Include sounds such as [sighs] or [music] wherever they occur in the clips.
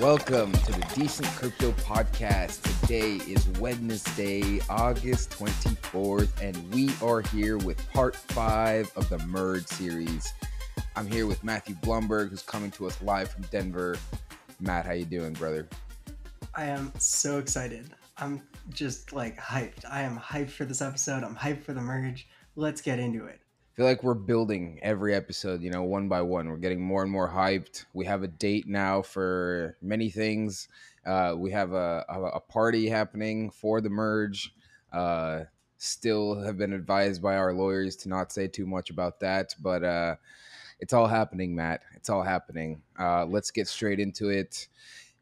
Welcome to the Decent Crypto Podcast. Today is Wednesday, August 24th, and we are here with part five of the Merge series. I'm here with Matthew Blumberg, who's coming to us live from Denver. Matt, how you doing, brother? I am so excited. I'm just like hyped. I am hyped for this episode. I'm hyped for the merge. Let's get into it. Feel like we're building every episode, you know, one by one. We're getting more and more hyped. We have a date now for many things. Uh, we have a, a, a party happening for the merge. Uh, still have been advised by our lawyers to not say too much about that, but uh, it's all happening, Matt. It's all happening. Uh, let's get straight into it.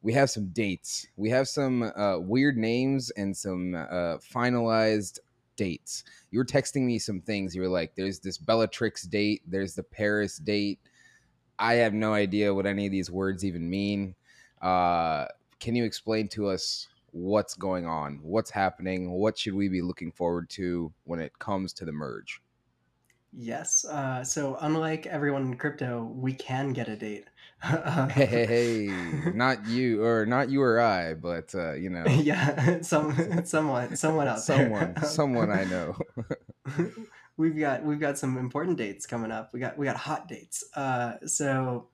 We have some dates. We have some uh, weird names and some uh, finalized dates. You were texting me some things. You were like, "There's this Bellatrix date. There's the Paris date." I have no idea what any of these words even mean. Uh, can you explain to us what's going on? What's happening? What should we be looking forward to when it comes to the merge? Yes. Uh, so unlike everyone in crypto, we can get a date. Hey, hey, hey, [laughs] not you or not you or I, but uh, you know, [laughs] yeah, [laughs] some someone someone out someone, there. someone I know. we've got we've got some important dates coming up. We got we got hot dates. Uh, so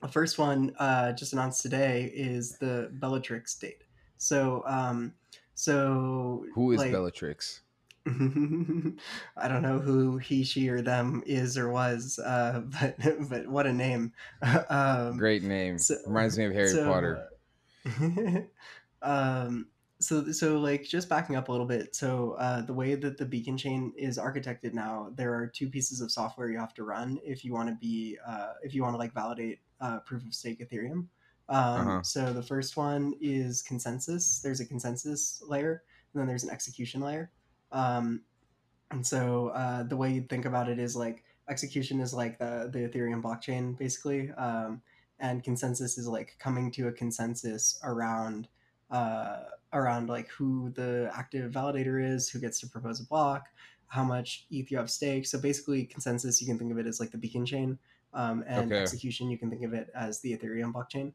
the first one uh, just announced today is the Bellatrix date. So um, so Who is like, Bellatrix? [laughs] I don't know who he, she, or them is or was, uh, [laughs] but but what a name! [laughs] um, Great name. so- Reminds me of Harry so, Potter. uh, um, so so like just backing up a little bit. So uh, the way that the beacon chain is architected now, there are two pieces of software you have to run if you want to be uh, if you want to like validate uh, proof of stake Ethereum. Um, Uh-huh. So the first one is consensus. There's a consensus layer, and then there's an execution layer. Um, and so uh, the way you think about it is like execution is like the the Ethereum blockchain basically, um, and consensus is like coming to a consensus around uh, around like who the active validator is, who gets to propose a block, how much ETH you have staked. So basically, consensus you can think of it as like the beacon chain, um, and Okay. execution you can think of it as the Ethereum blockchain.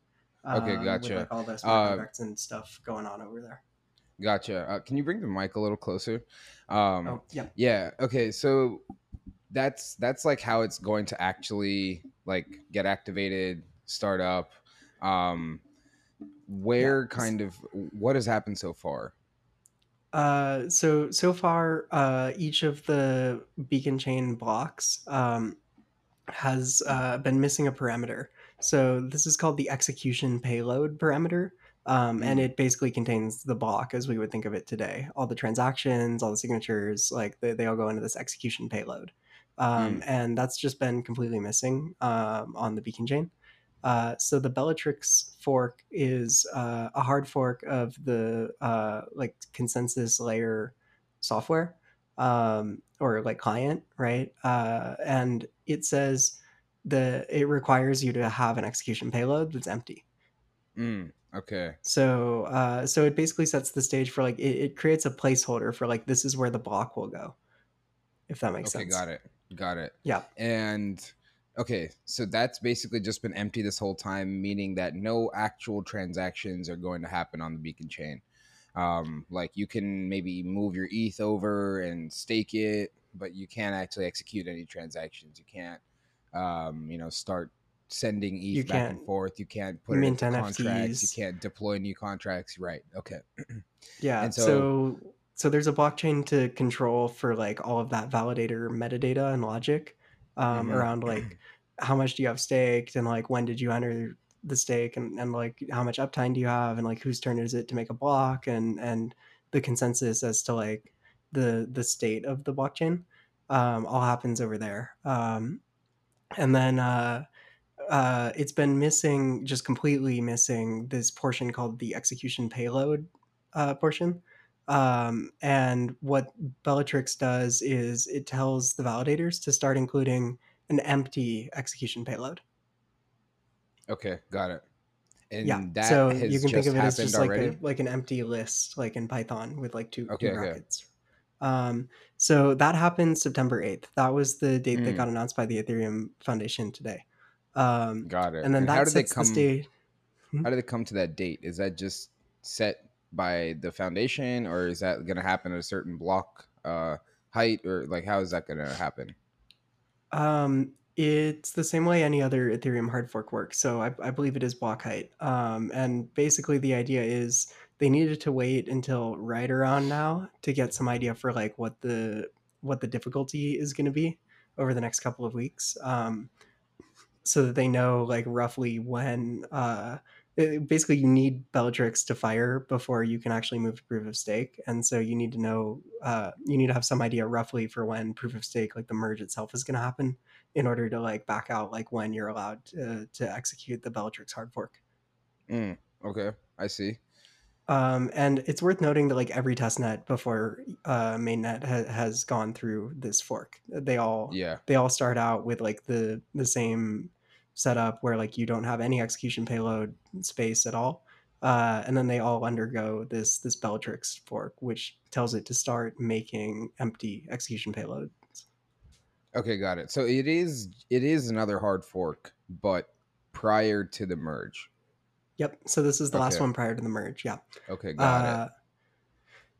Okay, um, gotcha. With like all the smart Uh, contracts and stuff going on over there. Gotcha. Uh, can you bring the mic a little closer? Um, Oh yeah. Yeah. Okay. So that's that's like how it's going to actually like get activated, start up. Um, where Yeah. kind of what has happened so far? Uh, so so far, uh, each of the beacon chain blocks um, has uh, been missing a parameter. So this is called the execution payload parameter, um, and Mm. it basically contains the block as we would think of it today. All the transactions, all the signatures, like they, they all go into this execution payload, um, and that's just been completely missing um, on the beacon chain. Uh, so the Bellatrix fork is uh, a hard fork of the uh, like consensus layer software um, or like client, right? Uh, and it says the it requires you to have an execution payload that's empty. Mm, okay. So uh, so it basically sets the stage for like it, it creates a placeholder for like this is where the block will go, if that makes Okay. sense. Okay, got it. Got it. Yeah. And okay, so that's basically just been empty this whole time, meaning that no actual transactions are going to happen on the beacon chain. Um, like you can maybe move your ETH over and stake it, but you can't actually execute any transactions. You can't, um, you know, start sending ETH You back and forth. You can't put mint contracts. You can't deploy new contracts. Right. Okay. [clears throat] Yeah. And so, so- so there's a blockchain to control for like all of that validator metadata and logic um, Mhm. around like [clears throat] how much do you have staked and like when did you enter the stake and, and like how much uptime do you have and like whose turn is it to make a block and and the consensus as to like the the state of the blockchain um, all happens over there um, and then uh, uh, it's been missing just completely missing this portion called the execution payload uh, portion um, and what bellatrix does is it tells the validators to start including an empty execution payload Okay. Got it. And yeah that so has you can just think of it as just like a, like an empty list like in python with like two, Okay, two okay. brackets um, so that happened september 8th that was the date that Mm. got announced by the ethereum foundation today um, Got it. and then how that did they the come? stage Hmm? how did it come to that date? Is that just set by the foundation, or is that going to happen at a certain block uh, height, or like how is that going to happen? Um, it's the same way any other Ethereum hard fork works. So I, I believe it is block height. Um, and basically the idea is they needed to wait until right around now to get some idea for like what the what the difficulty is going to be over the next couple of weeks. Um, so that they know like roughly when uh it- basically you need Bellatrix to fire before you can actually move to proof of stake and so you need to know uh you need to have some idea roughly for when proof of stake like the merge itself is going to happen in order to like back out like when you're allowed to, to execute the Bellatrix hard fork Mm, okay, I see. Um, and it's worth noting that like every testnet before uh, mainnet ha- has gone through this fork they all Yeah. they all start out with like the the same setup where like you don't have any execution payload space at all uh, and then they all undergo this this bellatrix fork which tells it to start making empty execution payloads Okay, got it. So it is it is another hard fork, but prior to the merge. Yep so this is the last one prior to the merge yeah. Okay, got it. uh,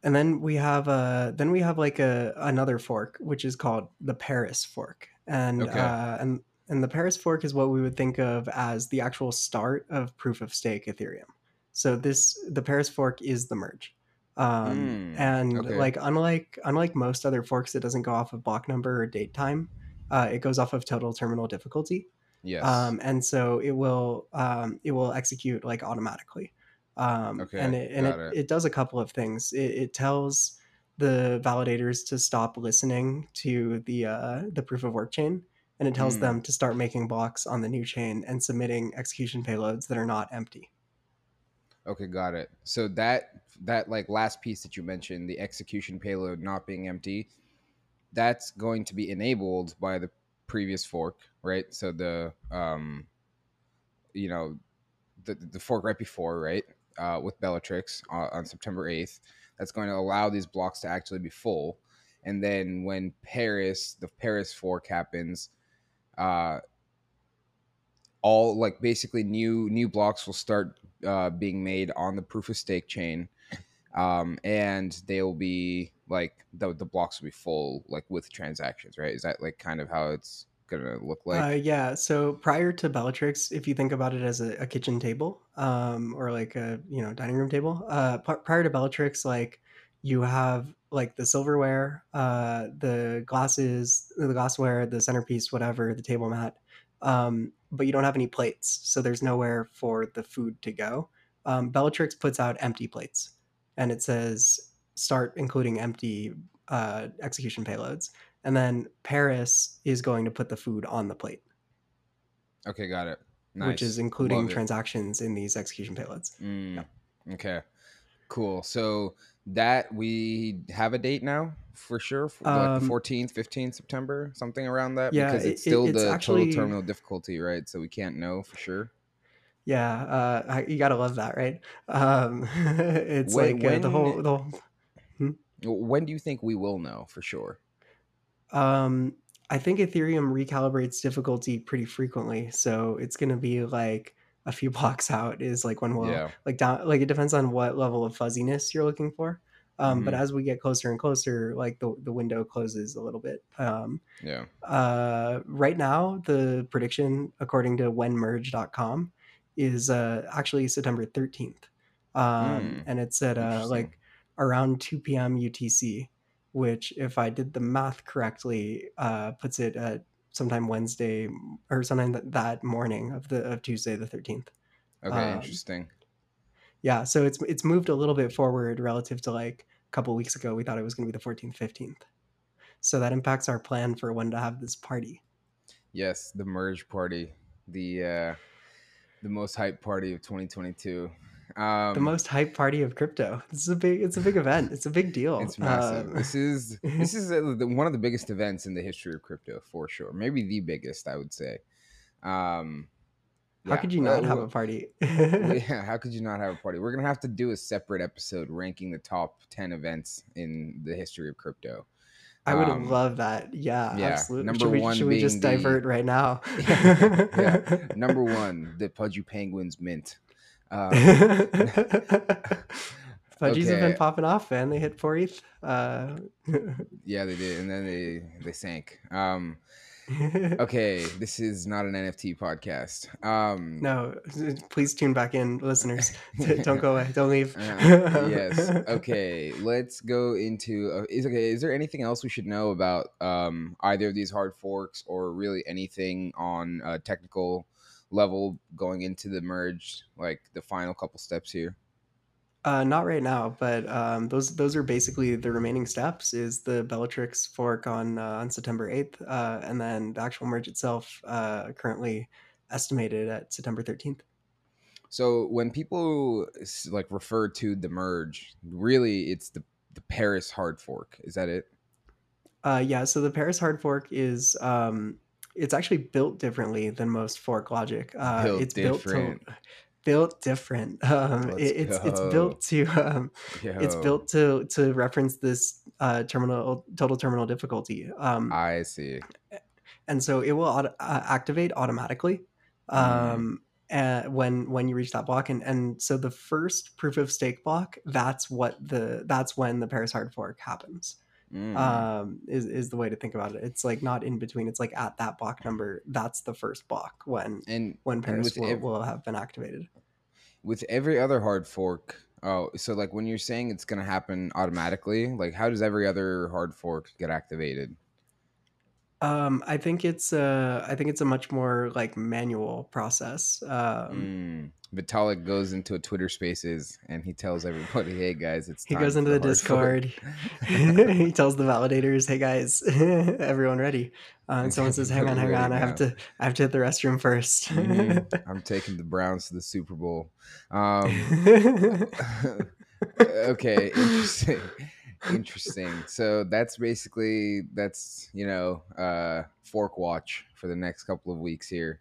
and then we have uh then we have like a another fork which is called the paris fork. And Okay. uh and and the paris fork is what we would think of as the actual start of proof of stake ethereum. So this the paris fork is the merge. Um Mm, and okay. like unlike unlike most other forks it doesn't go off of block number or date time. Uh, it goes off of total terminal difficulty Yes. um, and so it will um, it will execute like automatically um, Okay, and it, and it, it. it does a couple of things it, it tells the validators to stop listening to the uh, the proof of work chain and it tells Mm. them to start making blocks on the new chain and submitting execution payloads that are not empty Okay, got it. So that that like last piece that you mentioned, the execution payload not being empty, that's going to be enabled by the previous fork, right? So the um you know the the fork right before, right? Uh, with Bellatrix uh, on September 8th. That's going to allow these blocks to actually be full. And then when Paris, the Paris fork happens, uh, all like basically new new blocks will start uh, being made on the proof of stake chain um, and they'll be like the, the blocks will be full like with transactions right? Is that like kind of how it's gonna look like? Uh, yeah so prior to bellatrix if you think about it as a, a kitchen table um, or like a you know dining room table uh, prior to bellatrix like you have like the silverware uh, the glasses the glassware the centerpiece whatever the table mat um, but you don't have any plates so there's nowhere for the food to go. Um, bellatrix puts out empty plates and it says start including empty uh, execution payloads and then Paris is going to put the food on the plate, okay got it nice. which is including Love it. transactions in these execution payloads. Mm, okay cool so that we have a date now for sure for like Um, 14th 15th september something around that Yeah, because it- it's it- still it's the actually- total terminal difficulty right so we can't know for sure Yeah, uh, you gotta love that, right? Um, [laughs] it's When- like uh, the whole the whole. When do you think we will know for sure Um, I think Ethereum recalibrates difficulty pretty frequently, so it's gonna be like a few [laughs] blocks out is like when we'll yeah like down like it depends on what level of fuzziness you're looking for. Um, But Mhm. as we get closer and closer, like the the window closes a little bit. Um, yeah uh, right now, the prediction, according to whenmerge.com, is uh, actually September 13th. Um, Hmm, and it's at uh, like around 2 p.m. UTC, which, if I did the math correctly, uh, puts it at sometime Wednesday or sometime th- that morning of the of Tuesday the 13th. okay um, interesting Yeah, so it's it's moved a little bit forward relative to like a couple weeks ago. We thought it was going to be the 14th, 15th. So that impacts our plan for when to have this party. Yes, the merge party, the uh, the most hype party of 2022. Um, the most hype party of crypto. This is a big. It's a big event. It's a big deal. It's massive. Um, this is [laughs] this is uh the, one of the biggest events in the history of crypto for sure. Maybe the biggest, I would say. Um, how could you not have a party? [laughs] yeah, how could you not have a party? We're gonna have to do a separate episode ranking the top 10 events in the history of crypto. I would Um, love that. Yeah, yeah, absolutely. number should we, one should we just the- divert right now? [laughs] Yeah, Number one, the Pudgy Penguins mint. Um, [laughs] Pudgies have been popping off, man. They hit four ETH. Uh, [laughs] yeah, they did, and then they they sank. Um, okay, this is not an NFT podcast. Um, no, please tune back in, listeners. [laughs] Don't go away. Don't leave. Uh, yes. Okay. Let's go into. Uh, is okay. Is there anything else we should know about um, either of these hard forks, or really anything on a technical level going into the merge, like the final couple steps here? Uh, not right now, but um, those those are basically the remaining steps. Is the Bellatrix fork on uh, on September eighth, uh, and then the actual merge itself uh, currently estimated at September thirteenth. So when people like refer to the merge, really it's the the Paris hard fork. Is that it? Uh, yeah. So the Paris hard fork is um, it's actually built differently than most fork logic. Uh, Built it's built different. to built different. [laughs] Um, it- it's it's built to um, it's built to to reference this uh, terminal total terminal difficulty. Um, I see. and so it will auto- uh, activate automatically um, uh, when when you reach that block. And and so the first proof of stake block, that's what the that's when the Paris hard fork happens. Mm. Um, is is the way to think about it. It's like not in between. It's like at that block number. That's the first block when and when and Paris with will, ev- will have been activated. with every other hard fork oh so like when you're saying it's going to happen automatically like how does every other hard fork get activated Um, I think it's uh, I think it's a much more like manual process. Um, mm. Vitalik goes into a twitter spaces and he tells everybody hey guys it's He goes into the. Discord. [laughs] he tells the validators, "Hey guys, [laughs] everyone ready?" Uh, and someone says, "Hang on, hang on, I have to, I have to hit the restroom 1st Mhm. [laughs] i'm taking the browns to the super bowl um okay interesting interesting so that's basically that's you know uh fork watch for the next couple of weeks here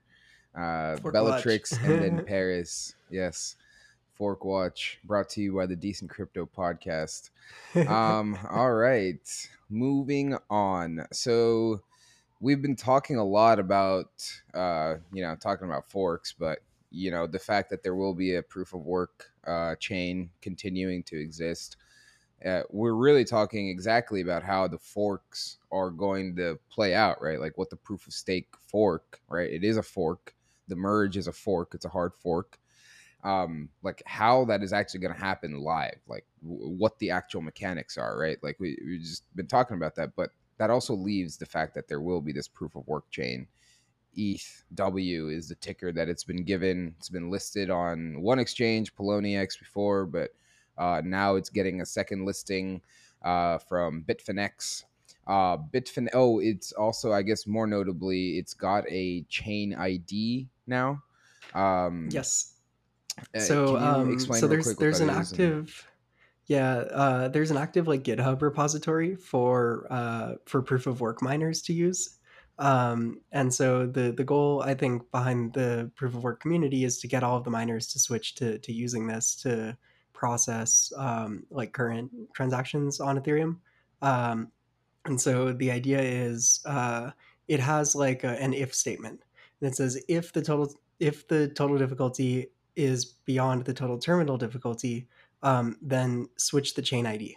uh Fork bellatrix watch. and then [laughs] paris. Yes. Fork watch brought to you by the decent crypto podcast. Um [laughs] all right. Moving on. So we've been talking a lot about uh you know talking about forks but you know the fact that there will be a proof of work uh chain continuing to exist uh, we're really talking exactly about how the forks are going to play out right? Like what the proof of stake fork right? It is a fork the merge is a fork it's a hard fork. Um like how that is actually going to happen live like w- what the actual mechanics are right? Like we, we've just been talking about that but that also leaves the fact that there will be this proof of work chain. Eth w is the ticker that it's been given. It's been listed on one exchange poloniex before but uh, now it's getting a second listing uh, from bitfinex uh, bitfin oh it's also i guess more notably it's got a chain id now um yes. uh, So, um, so there's there's an is and- active, yeah, uh, there's an active like GitHub repository for uh, for proof of work miners to use. Um, and so the the goal I think behind the proof of work community is to get all of the miners to switch to to using this to process um, like current transactions on Ethereum. Um, and so the idea is uh, it has like a, an if statement, and it says if the total if the total difficulty is beyond the total terminal difficulty, um, then switch the chain ID.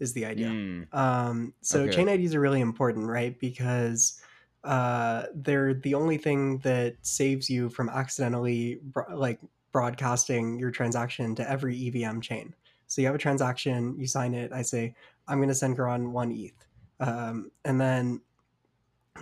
Is the idea. Mm, Um, so Okay. chain IDs are really important, right? Because uh, they're the only thing that saves you from accidentally bro- like broadcasting your transaction to every EVM chain. So you have a transaction, you sign it. I say I'm going to send Karan one ETH, um, and then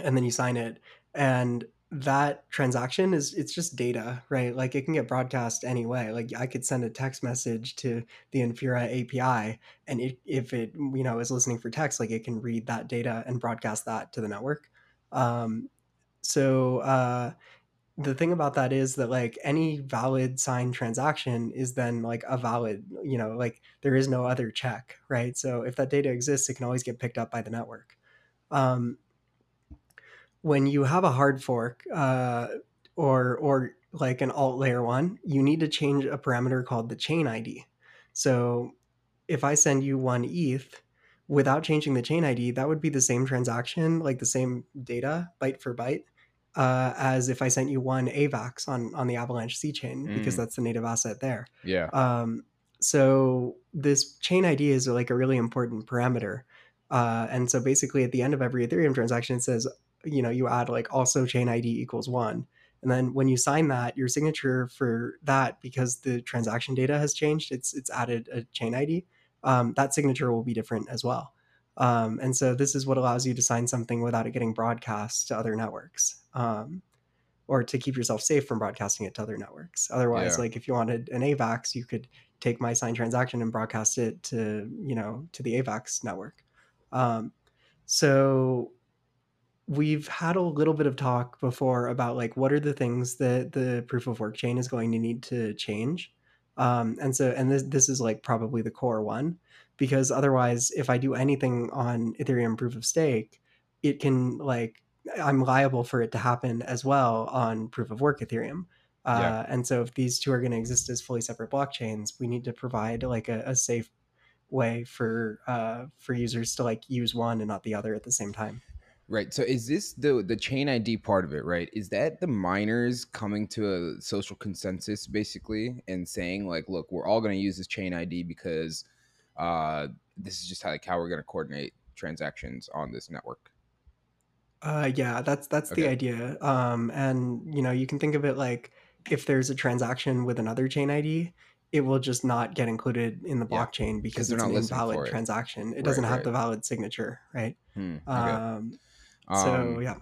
and then you sign it, and that transaction is it's just data, right? Like it can get broadcast anyway. Like I could send a text message to the Infura API, and it, if it you know is listening for text, like it can read that data and broadcast that to the network. Um, so uh, the thing about that is that like any valid signed transaction is then like a valid, you know, like there is no other check, right? So if that data exists, it can always get picked up by the network. Um, when you have a hard fork uh, or or like an alt layer one, you need to change a parameter called the chain ID. So if I send you one ETH without changing the chain ID, that would be the same transaction, like the same data byte for byte. Uh, as if I sent you one AVAX on on the Avalanche C chain because Mm. that's the native asset there. Yeah. Um, so this chain ID is like a really important parameter. Uh, and so basically at the end of every Ethereum transaction, it says, you know, you add like also chain ID equals one. And then when you sign that, your signature for that, because the transaction data has changed, it's it's added a chain ID. Um, that signature will be different as well. Um, and so this is what allows you to sign something without it getting broadcast to other networks. Um, or to keep yourself safe from broadcasting it to other networks. Otherwise, Yeah. like if you wanted an AVAX, you could take my signed transaction and broadcast it to you know to the AVAX network. Um, so we've had a little bit of talk before about like what are the things that the proof of work chain is going to need to change. Um, and so and this this is like probably the core one because otherwise if I do anything on Ethereum proof of stake, it can like I'm liable for it to happen as well on proof of work Ethereum. Uh, Yeah. And so if these two are going to exist as fully separate blockchains, we need to provide like a, a safe way for uh, for users to like use one and not the other at the same time. Right. So is this the the chain ID part of it, right? Is that the miners coming to a social consensus basically and saying like, look, we're all going to use this chain ID because uh this is just how like how we're going to coordinate transactions on this network. Uh, yeah, that's that's the Okay. idea. Um, and you know, you can think of it like if there's a transaction with another chain ID, it will just not get included in the Yeah, blockchain because they're it's not an listening invalid for it. transaction. It Right, doesn't have right. the valid signature, right? Hmm. Okay. Um, so Um yeah,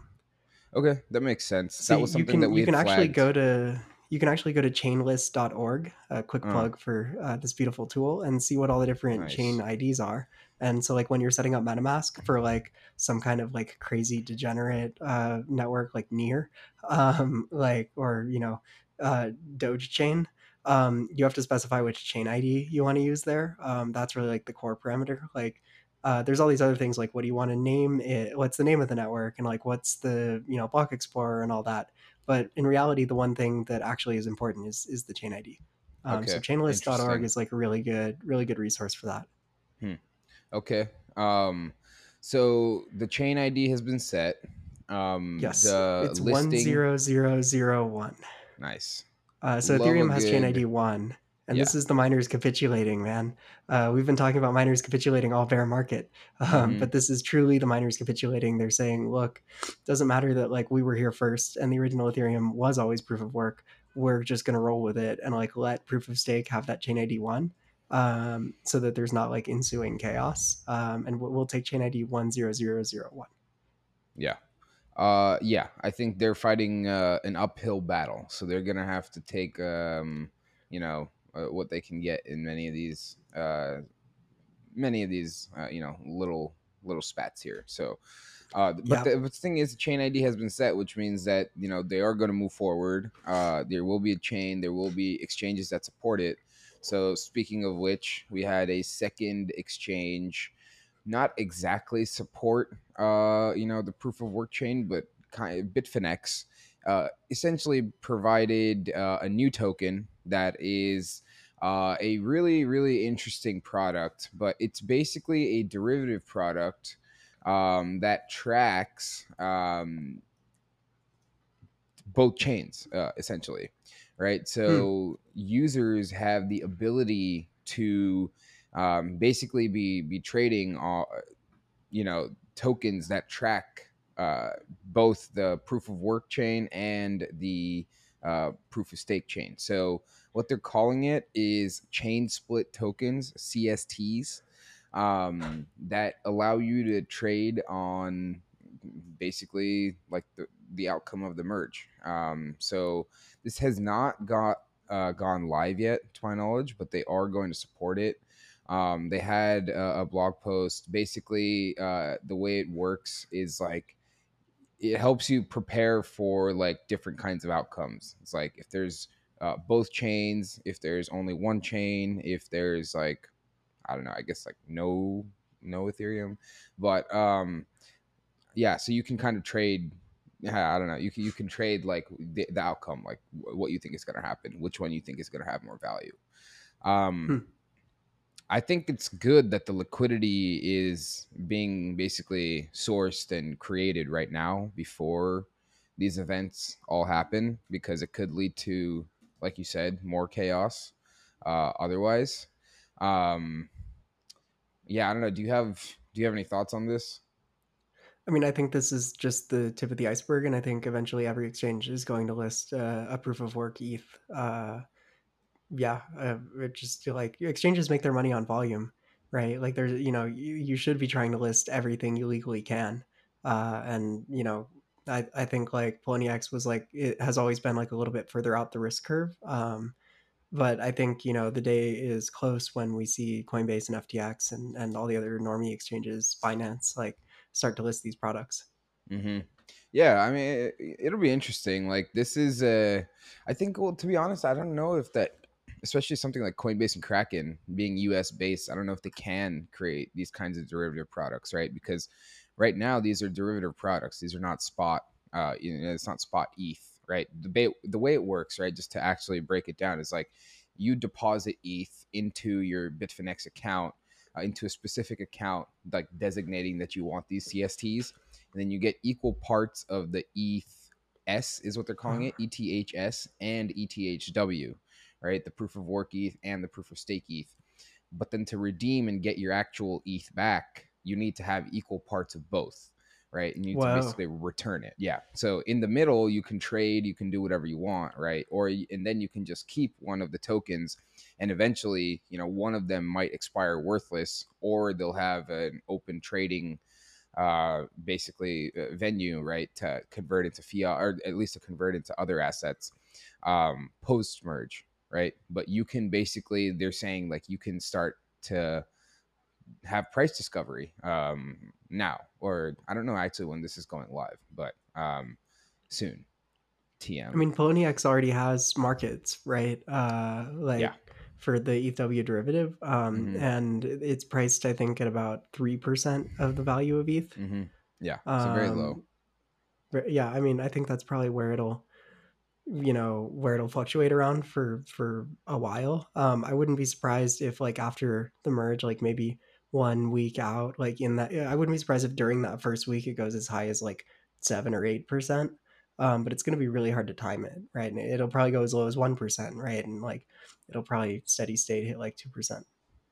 okay, that makes sense. so That was you something that can we you had can actually flagged. go to you can actually go to chainlist.org, a quick Uh, plug for uh, this beautiful tool, and see what all the different chain nice. IDs are. And so, like when you're setting up MetaMask for like some kind of like crazy degenerate uh, network like Near, [laughs] um, like or you know, uh, Doge Chain, um, you have to specify which chain ID you want to use there. Um, that's really like the core parameter. Like, uh, there's all these other things like what do you want to name it? What's the name of the network? And like what's the you know block explorer and all that but in reality, the one thing that actually is important is is the chain ID. Um, so Okay. chainlist.org is like a really good, really good resource for that. Hmm. Okay. Um so the chain ID has been set. Um Yes, the it's one zero zero zero one. nice. Uh, so Love Ethereum has chain ID one, and yeah. this is the miners capitulating, man. Uh, we've been talking about miners capitulating all bear market, [laughs] um, Mhm. but this is truly the miners capitulating. They're saying, look, doesn't matter that like we were here first, and the original Ethereum was always proof of work. We're just gonna roll with it and like let proof of stake have that chain ID one, um, so that there's not like ensuing chaos. Um, and we'll, we'll take chain ID one zero zero zero one. Yeah. Uh yeah, I think they're fighting uh, an uphill battle. So they're going to have to take um you know uh, what they can get in many of these uh many of these uh, you know little little spats here. So uh but Yeah, the, but the thing is chain ID has been set which means that you know they are going to move forward. Uh there will be a chain, there will be exchanges that support it. So speaking of which, we had a second exchange. Not exactly support uh you know the proof of work chain but kind of bitfinex uh essentially provided uh, a new token that is uh, a really really interesting product but it's basically a derivative product um, that tracks um, both chains uh, essentially right Hmm. so users have the ability to um, basically be be trading uh, you know tokens that track uh, both the proof of work chain and the uh, proof of stake chain so what they're calling it is chain split tokens csts um, that allow you to trade on basically like the, the outcome of the merge. Um, so this has not got uh, gone live yet to my knowledge but they are going to support it. Um, they had a, a blog post. Basically uh, the way it works is like it helps you prepare for like different kinds of outcomes. It's like if there's uh, both chains if there's only one chain if there's like i don't know i guess like no no ethereum. But um yeah so you can kind of trade I don't know. You can you can trade like the, the outcome, like wh- what you think is going to happen, which one you think is going to have more value. Um, Hmm. I think it's good that the liquidity is being basically sourced and created right now before these events all happen because it could lead to, like you said, more chaos. Uh, otherwise, um, yeah, I don't know. Do you have do you have any thoughts on this? I mean, I think this is just the tip of the iceberg, and I think eventually every exchange is going to list uh, a proof of work ETH. Uh, yeah, uh, just like exchanges make their money on volume, right? Like there's, you know, you, you should be trying to list everything you legally can, uh, and you know, I I think like Poloniex was like it has always been like a little bit further out the risk curve. Um, but I think you know the day is close when we see Coinbase and FTX and and all the other normie exchanges, Binance, like start to list these products. Mm-hmm. Yeah, I mean, it, will be interesting. Like this is, uh, I think. Well, to be honest, I don't know if that, especially something like Coinbase and Kraken being U.S. based, I don't know if they can create these kinds of derivative products, right? Because right now these are derivative products. These are not spot. Uh, you know, it's not spot ETH, right? The the way it works, right? Just to actually break it down is like you deposit ETH into your Bitfinex account uh, into a specific account, like designating that you want these CSTs, and then you get equal parts of the ETH S is what they're calling it, ETHS and ETHW, right? The proof of work ETH and the proof of stake ETH. But then to redeem and get your actual ETH back, you need to have equal parts of both right? And you wow. to basically return it. Yeah. So in the middle, you can trade, you can do whatever you want, right? Or and then you can just keep one of the tokens, and eventually, you know, one of them might expire worthless, or they'll have an open trading, uh, basically uh, venue, right, to convert into fiat, or at least to convert into other assets, um, post merge, right? But you can basically, they're saying like you can start to have price discovery um, now, or I don't know actually when this is going live, but um, soon. TM. I mean, Poloniex already has markets, right? Uh, like yeah. for the ETHW derivative, um, mm-hmm. and it's priced, I think, at about three percent of the value of ETH. Mm-hmm. Yeah, so very low. Um, yeah, I mean, I think that's probably where it'll you know where it'll fluctuate around for for a while um i wouldn't be surprised if like after the merge like maybe one week out like in that i wouldn't be surprised if during that first week it goes as high as like seven or eight percent um, but it's going to be really hard to time it right? And it'll probably go as low as one percent right? And like it'll probably steady state hit like two percent.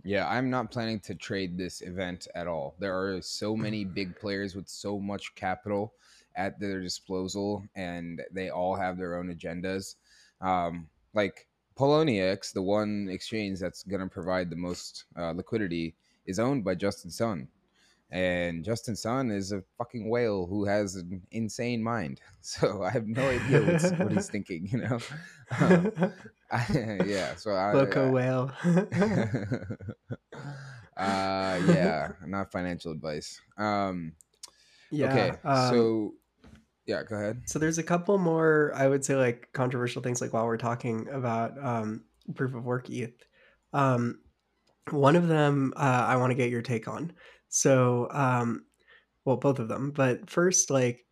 Yeah i'm not planning to trade this event at all. There are so many big players with so much capital at their disposal and they all have their own agendas. Um, like Poloniex, the one exchange that's going to provide the most uh, liquidity, is owned by Justin Sun. And Justin Sun is a fucking whale who has an insane mind. [laughs] So I have no idea what he's thinking, you know? [laughs] Um, I, [laughs] yeah, so I. Loco whale. uh, yeah, not financial advice. Um, yeah. Okay, um, so yeah, go ahead. So there's a couple more, I would say, like controversial things. Like while we're talking about um, proof of work ETH, um, one of them uh, I want to get your take on. So, um, well, both of them. But first, like,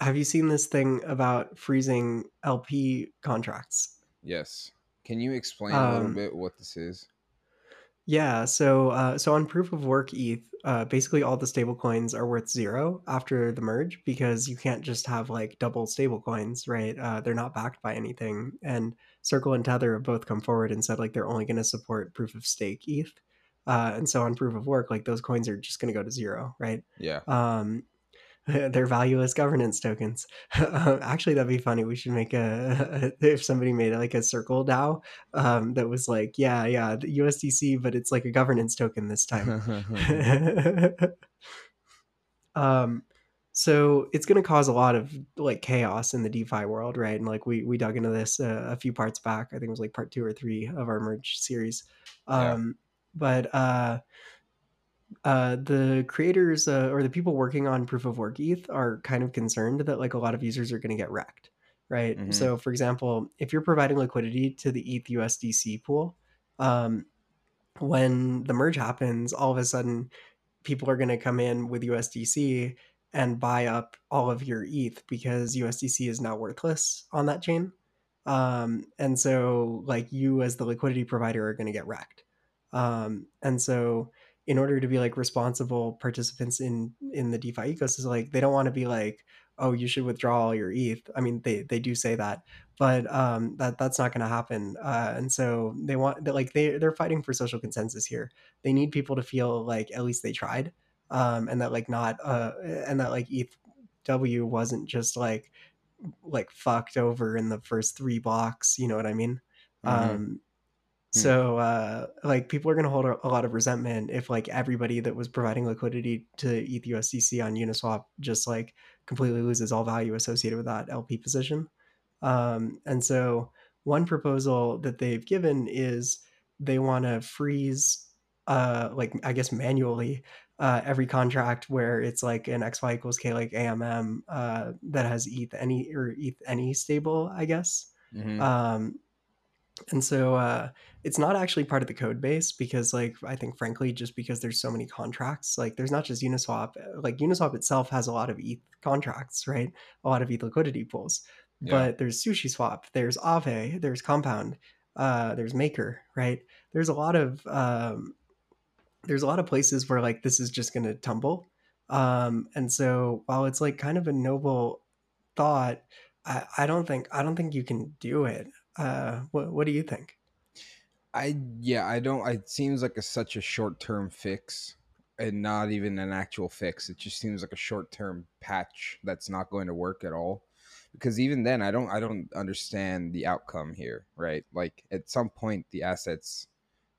have you seen this thing about freezing LP contracts? Yes. Can you explain a little um, bit what this is? Yeah, so uh, so on proof of work ETH, uh, basically all the stable coins are worth zero after the merge because you can't just have like double stable coins, right? Uh, they're not backed by anything. And Circle and Tether have both come forward and said like they're only going to support proof of stake ETH. Uh, and so on proof of work, like those coins are just going to go to zero, right? Yeah. Um, [laughs] they're valueless governance tokens. [laughs] Um, actually, that'd be funny. We should make a, [laughs] if somebody made like a circle DAO um, that was like, yeah, yeah, the USDC, but it's like a governance token this time. um, so it's going to cause a lot of like chaos in the DeFi world, right? And like we we dug into this uh, a few parts back. I think it was like part two or three of our merge series. Um, yeah. But uh, uh, the creators uh, or the people working on proof of work ETH are kind of concerned that like a lot of users are going to get wrecked, right? Mm-hmm. So, for example, if you're providing liquidity to the ETH USDC pool, um, when the merge happens, all of a sudden people are going to come in with USDC and buy up all of your ETH because USDC is now worthless on that chain. Um, and so, like, you as the liquidity provider are going to get wrecked. Um, and so, in order to be like responsible participants in in the DeFi ecosystem, like they don't want to be like, oh, you should withdraw all your ETH. I mean, they they do say that, but um, that that's not going to happen. Uh, and so they want that like they they're fighting for social consensus here. They need people to feel like at least they tried, um, and that like not uh, and that like ETH W wasn't just like like fucked over in the first three blocks. You know what I mean? Mm-hmm. Um. So, uh, like, people are going to hold a, lot of resentment if, like, everybody that was providing liquidity to ETHUSDC on Uniswap just, like, completely loses all value associated with that LP position. Um, and so, one proposal that they've given is they want to freeze, uh, like, I guess manually, uh, every contract where it's like an XY equals K, like AMM, uh, that has ETH any or ETH any stable, I guess. Mm-hmm. Um, and so uh, it's not actually part of the code base because like i think frankly just because there's so many contracts like there's not just uniswap uh, like uniswap itself has a lot of eth contracts right? A lot of eth liquidity pools. Yeah. but there's sushi swap there's Aave there's compound uh, there's maker right? There's a lot of um, there's a lot of places where like this is just going to tumble. Um, and so while it's like kind of a noble thought I, I don't think i don't think you can do it uh, what what do you think? I yeah, I don't. It seems like a, such a short term fix, and not even an actual fix. It just seems like a short term patch that's not going to work at all. Because even then, I don't I don't understand the outcome here, right? Like at some point, the assets,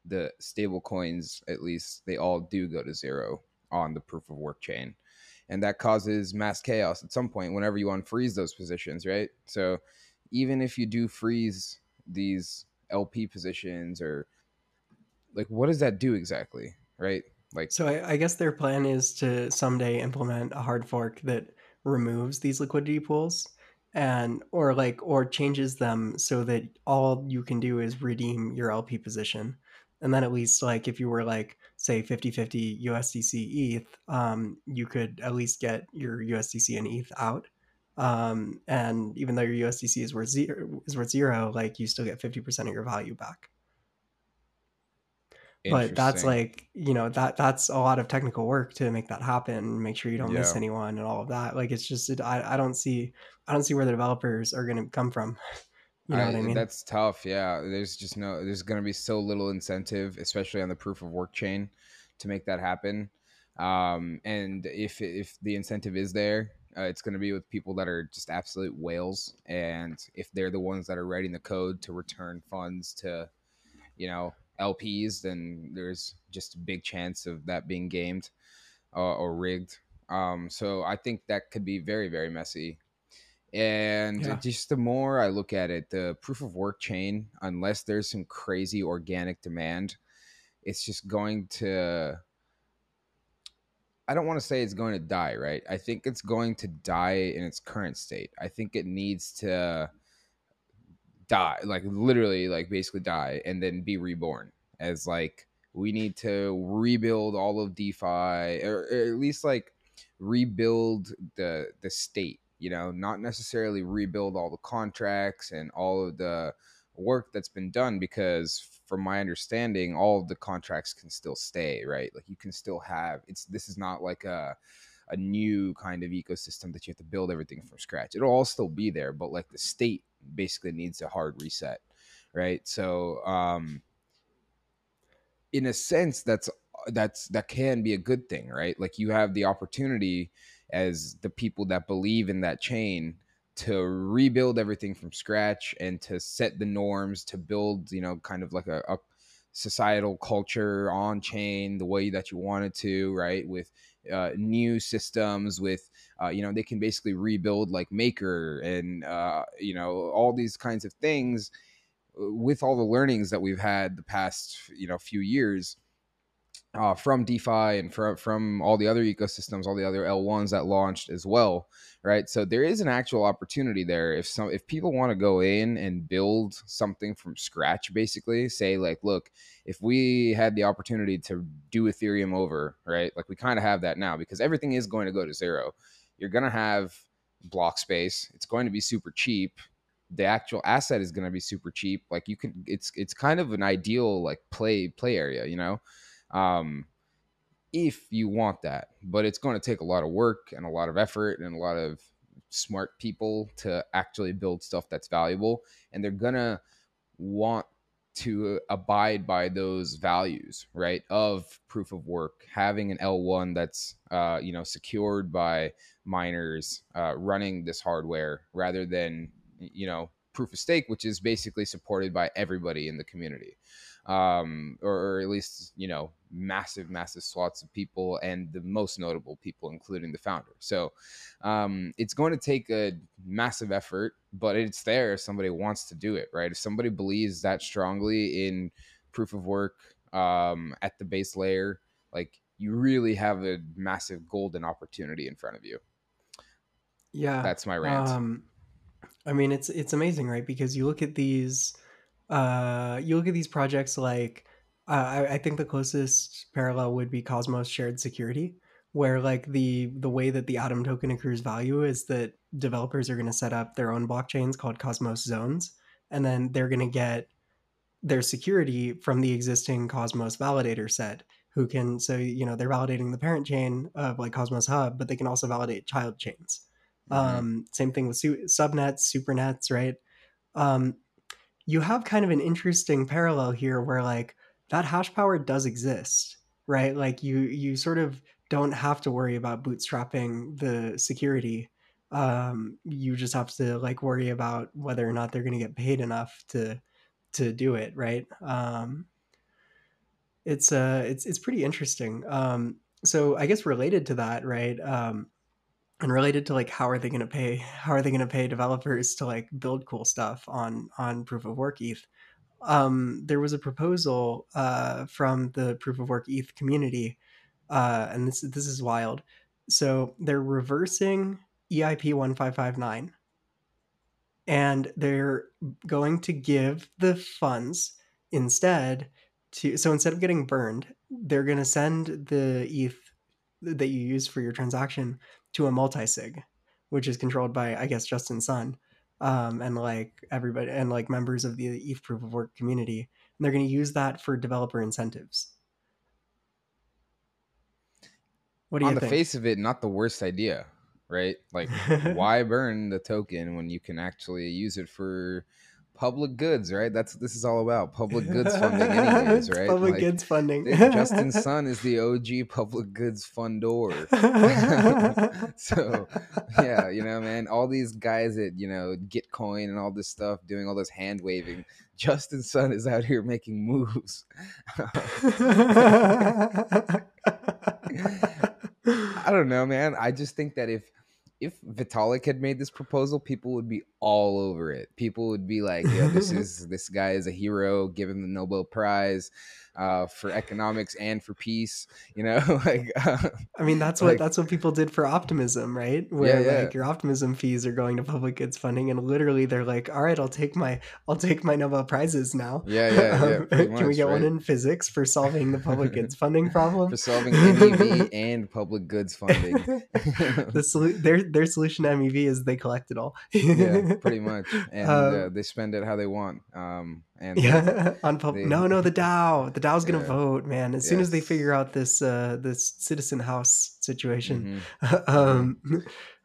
the stable coins, at least they all do go to zero on the proof of work chain, and that causes mass chaos at some point whenever you unfreeze those positions, right? So even if you do freeze these LP positions or like what does that do exactly, right? Like so I, I guess their plan is to someday implement a hard fork that removes these liquidity pools and or like or changes them so that all you can do is redeem your LP position. And then at least like if you were like say 50-50 USDC ETH, um, you could at least get your USDC and ETH out um, and even though your USDC is worth zero, is worth zero, like you still get fifty percent of your value back. But that's like you know that that's a lot of technical work to make that happen. Make sure you don't yeah. miss anyone and all of that. Like it's just it, I I don't see I don't see where the developers are going to come from. [laughs] You know I, what I mean? That's tough. Yeah, there's just no there's going to be so little incentive, especially on the proof of work chain, to make that happen. Um, and if if the incentive is there, uh, it's going to be with people that are just absolute whales, and if they're the ones that are writing the code to return funds to, you know, LPs, then there's just a big chance of that being gamed uh, or rigged. Um, so I think that could be very, very messy. And yeah. just the more I look at it, the proof of work chain, unless there's some crazy organic demand, it's just going to I don't want to say it's going to die, right? I think it's going to die in its current state. I think it needs to die, like literally, like basically die, and then be reborn as like we need to rebuild all of DeFi, or, or at least like rebuild the the state. You know, not necessarily rebuild all the contracts and all of the work that's been done because from my understanding, all of the contracts can still stay, right? Like you can still have it's this is not like a a new kind of ecosystem that you have to build everything from scratch. It'll all still be there, but like the state basically needs a hard reset, right? So um in a sense that's that's that can be a good thing, right? Like you have the opportunity as the people that believe in that chain to rebuild everything from scratch and to set the norms to build you know kind of like a, a societal culture on chain the way that you wanted to right with uh, new systems with uh, you know they can basically rebuild like maker and uh, you know all these kinds of things uh, with all the learnings that we've had the past you know few years uh, from DeFi and from from all the other ecosystems, all the other L1s that launched as well, right? So there is an actual opportunity there. If some if people want to go in and build something from scratch, basically say like, look, if we had the opportunity to do Ethereum over, right? Like we kind of have that now because everything is going to go to zero. You're gonna have block space. It's going to be super cheap. The actual asset is going to be super cheap. Like you can, it's it's kind of an ideal like play play area, you know um, if you want that. But it's going to take a lot of work and a lot of effort and a lot of smart people to actually build stuff that's valuable and they're gonna want to abide by those values right of proof of work having an l1 that's uh, you know secured by miners uh, running this hardware rather than you know proof of stake which is basically supported by everybody in the community um, or, or, at least you know massive, massive swaths of people, and the most notable people, including the founder. So um, it's going to take a massive effort, but it's there if somebody wants to do it, right? If somebody believes that strongly in proof of work um, at the base layer, like you really have a massive golden opportunity in front of you. Yeah, that's my rant. Um, I mean, it's it's amazing, right? Because you look at these uh, you look at these projects like uh, I, I think the closest parallel would be Cosmos shared security, where like the the way that the Atom token accrues value is that developers are going to set up their own blockchains called Cosmos zones, and then they're going to get their security from the existing Cosmos validator set, who can so you know they're validating the parent chain of like Cosmos Hub, but they can also validate child chains. Mm-hmm. Um, same thing with su- subnets, supernets, right? Um, you have kind of an interesting parallel here where like that hash power does exist right? Like you you sort of don't have to worry about bootstrapping the security. Um, you just have to like worry about whether or not they're going to get paid enough to to do it right? Um, it's uh it's it's pretty interesting. Um, so i guess related to that right um, and related to like how are they going to pay how are they going to pay developers to like build cool stuff on on proof of work eth um, there was a proposal uh, from the proof of work eth community uh, and this this is wild. So they're reversing eip 1559 and they're going to give the funds instead to so instead of getting burned they're going to send the eth that you use for your transaction to a multi-sig, which is controlled by I guess Justin Sun, um, and like everybody and like members of the ETH proof of work community, and they're going to use that for developer incentives. What do you On think? the face of it, not the worst idea, right? Like, [laughs] why burn the token when you can actually use it for public goods, right? That's what this is all about. Public [laughs] goods funding, anyways, right? public like, goods funding. Justin [laughs] Sun is the OG public goods fundor. [laughs] so, yeah, you know, man, all these guys that you know Gitcoin and all this stuff, doing all this hand waving. Justin Sun is out here making moves. I don't know, man. I just think that if if Vitalik had made this proposal, people would be all over it. People would be like, "Yeah, this [laughs] is this guy is a hero. Give him the Nobel Prize." Uh, for economics and for peace. You know, [laughs] like uh, I mean, that's what that's what people did for optimism, right? Where yeah, yeah. like your optimism fees are going to public goods funding, and literally they're like, "All right, I'll take my I'll take my Nobel prizes now." Yeah, yeah. yeah [laughs] Can much, we get right? one in physics for solving the public [laughs] goods funding problem? For solving MEV and public goods funding. the solu- their their solution to MEV is they collect it all. yeah, pretty much, and um, uh, they spend it how they want. Um, and yeah, on [laughs] pub- they, no, no, the [laughs] DAO, the DAO's gonna yeah. vote, man. As yes. soon as they figure out this uh this citizen house situation, mm-hmm. [laughs] um,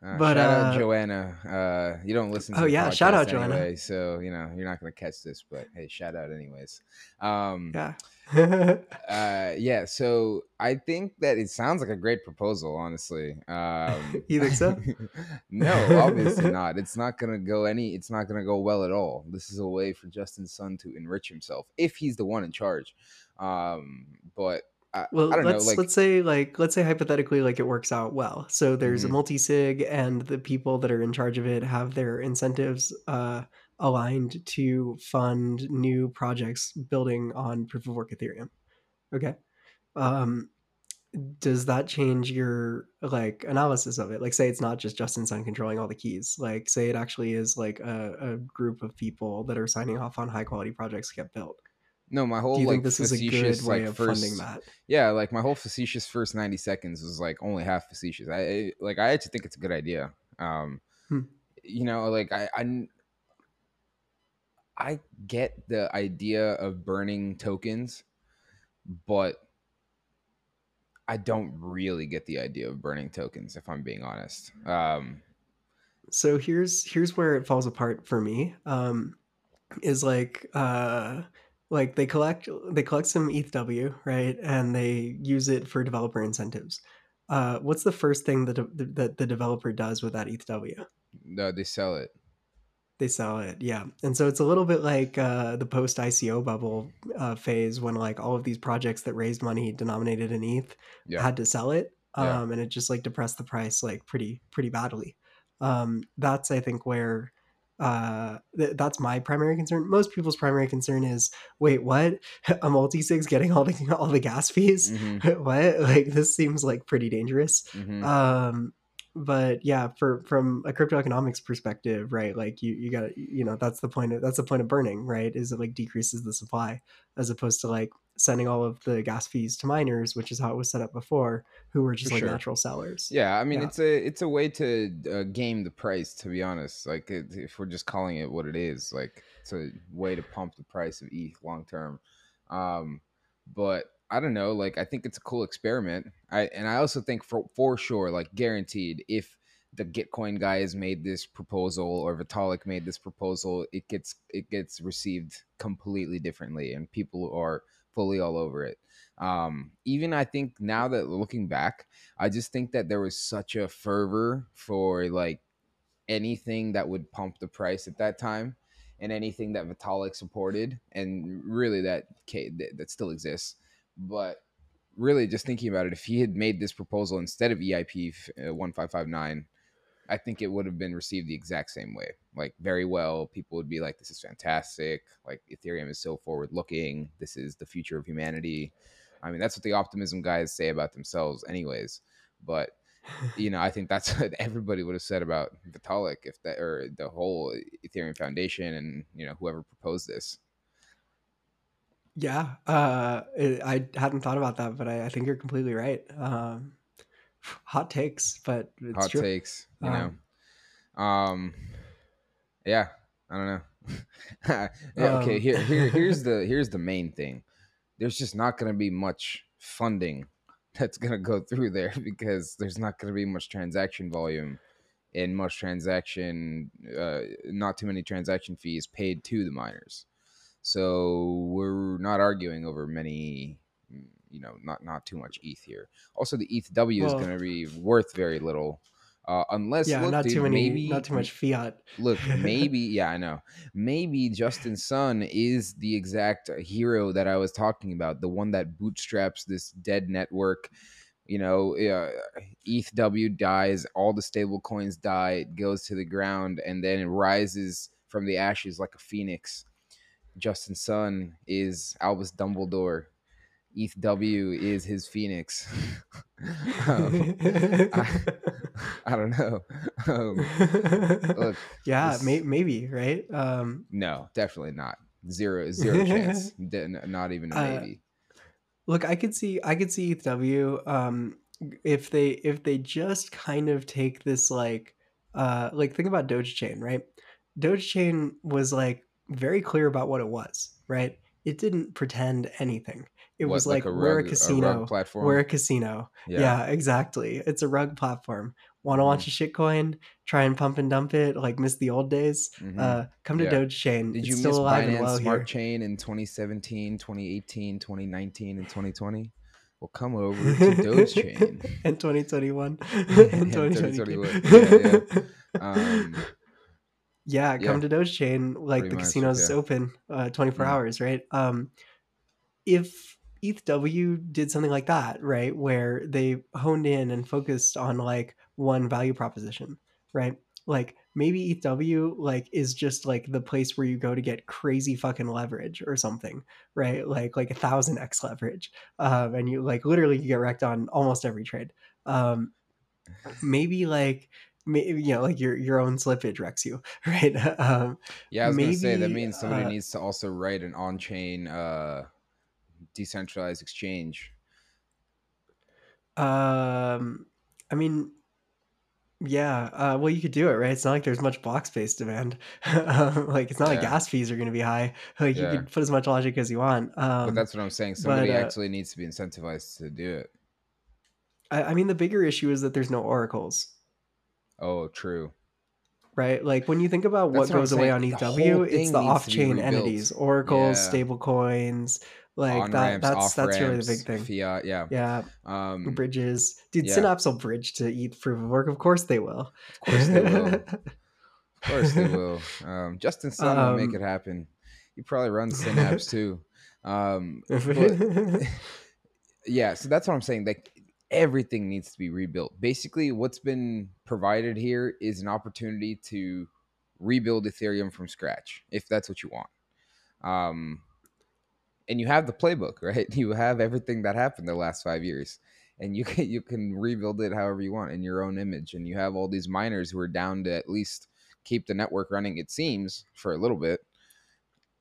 uh, but shout uh, out Joanna. Uh, you don't listen. to Oh yeah, shout out anyway, Joanna. So you know you're not gonna catch this, but hey, shout out anyways. Um, yeah. [laughs] uh, yeah, so I think that it sounds like a great proposal, honestly. Um, you think so? no, obviously not. It's not gonna go any. It's not gonna go well at all. This is a way for Justin Sun to enrich himself if he's the one in charge. Um, but I, well, I let's know, like, let's say like let's say hypothetically like it works out well. So there's mm-hmm. a multi sig, and the people that are in charge of it have their incentives uh, aligned to fund new projects building on proof of work Ethereum. Okay. Um, does that change your like analysis of it? Like, say it's not just Justin Sun controlling all the keys. Like, say it actually is like a, a group of people that are signing off on high quality projects get built. No, my whole Do you like think this is a good way like of first, funding that? Yeah, like my whole facetious first ninety seconds was like only half facetious. I like I actually think it's a good idea. Um, hmm. you know, like I, I I get the idea of burning tokens, but I don't really get the idea of burning tokens if I'm being honest. Um, so here's here's where it falls apart for me. Um, is like uh like they collect they collect some ETHW, right? And they use it for developer incentives. Uh, what's the first thing that that the developer does with that ETHW? No, they sell it. They sell it, yeah. And so it's a little bit like uh, the post ICO bubble uh, phase when like all of these projects that raised money denominated in ETH Yeah. had to sell it, um, Yeah. and it just like depressed the price like pretty pretty badly. Um, that's I think where uh, th- that's my primary concern. Most people's primary concern is, wait, what? [laughs] A multi sig's getting all the all the gas fees? Mhm. [laughs] what? Like this seems like pretty dangerous. Mhm. Um, but yeah, for from a crypto economics perspective, right? Like you you got you know that's the point of that's the point of burning, right? Is it like decreases the supply as opposed to like sending all of the gas fees to miners, which is how it was set up before, who were just For like sure. natural sellers. Yeah, I mean Yeah. it's a it's a way to uh, game the price. To be honest, like it, if we're just calling it what it is, like it's a way to pump the price of ETH long term. Um, but I don't know. Like I think it's a cool experiment. I and I also think for for sure, like guaranteed, if the Gitcoin guy has made this proposal or Vitalik made this proposal, it gets it gets received completely differently, and people are fully all over it. Um, even I think now that looking back, I just think that there was such a fervor for like anything that would pump the price at that time and anything that Vitalik supported and really that that still exists. But really just thinking about it, if he had made this proposal instead of EIP uh, 1559, I think it would have been received the exact same way. Like very well, people would be like, "This is fantastic! Like Ethereum is so forward looking. This is the future of humanity." I mean, that's what the optimism guys say about themselves, anyways. But [laughs] you know, I think that's [laughs] what everybody would have said about Vitalik if that or the whole Ethereum Foundation and you know whoever proposed this. Yeah, uh, it, I hadn't thought about that, but I, I think you're completely right. Um, [sighs] hot takes, but it's Hot true. takes, you Um, know. Um, yeah, I don't know. [laughs] yeah, okay, Um, here, here, here's [laughs] the here's the main thing. There's just not going to be much funding [laughs] that's going to go through there because there's not going to be much transaction volume and much transaction, uh, not too many transaction fees paid to the miners. So we're not arguing over many, mm, you know, not not too much ETH here. Also, the ETHW is Well- going to be worth very little, uh, unless yeah, look, not dude, too many, maybe not too much fiat. look [laughs] maybe yeah i know maybe justin sun is the exact hero that i was talking about the one that bootstraps this dead network you know uh, ethw dies all the stable coins die it goes to the ground and then it rises from the ashes like a phoenix justin sun is albus dumbledore Eth W is his phoenix [laughs] Um, I, I don't know um, look [laughs] yeah, this- may, maybe right. Um, No, definitely not. Zero, zero chance. [laughs] Not even a Uh, maybe. look, I could see, I could see ETHW. Um, if they if they just kind of take this like, uh, like think about Dogechain, right? Dogechain was like very clear about what it was, right? It didn't pretend anything. It What, was like, a we're a casino. rug platform. We're a casino. Yeah. exactly. It's a rug platform. Want to Mhm. launch a shitcoin? Try and pump and dump it, like miss the old days. Mhm. Uh, come to Yeah. Dogechain. Did it's you still miss alive and Binance well Smart here. Chain in 2017, 2018, 2019, and 2020? Well, come over to Dogechain. [laughs] in 2021 [laughs] In in 2022 2021. Yeah, [laughs] Um, yeah come yeah. to dogechain like Pretty the much, casino's yeah. open uh 24 Mm. hours right um if ETHW did something like that, right, where they honed in and focused on like one value proposition, right? Like maybe ETHW like is just like the place where you go to get crazy fucking leverage or something, right? Like like a thousand x leverage, um, and you like literally you get wrecked on almost every trade. Um, maybe like you know like your your own slippage wrecks you, [laughs] right? um, yeah, I was gonna say that means somebody uh, needs to also write an on-chain uh, decentralized exchange. Um, I mean, yeah. Uh, well, you could do it, right? It's not like there's much block space demand. [laughs] um, like it's not like gas fees are going to be high. [laughs] Like Yeah. you could put as much logic as you want. Um, But that's what I'm saying. Somebody uh, actually needs to be incentivized to do it. I, I mean, the bigger issue is that there's no oracles. Oh, true. right? Like when you think about what what goes away saying, on the EW, it's the needs to be off-chain entities, oracles, Yeah. stable coins, like On that. ramps, That's off that's really the big thing. fiat. Yeah. Yeah, Um, bridges, dude. yeah. Synapse will bridge to ETH proof of work. Of course they will. Of course they will. [laughs] Of course they will. Um, Justin Sun will make Um, it happen. He probably runs [laughs] Synapse too. Um, but [laughs] yeah, so that's what I'm saying. Like everything needs to be rebuilt. Basically, what's been provided here is an opportunity to rebuild Ethereum from scratch, if that's what you want. Um, and you have the playbook, [laughs] right? You have everything that happened the last five years, and you can you can rebuild it however you want in your own image. And you have all these miners who are down to at least keep the network running. It seems for a little bit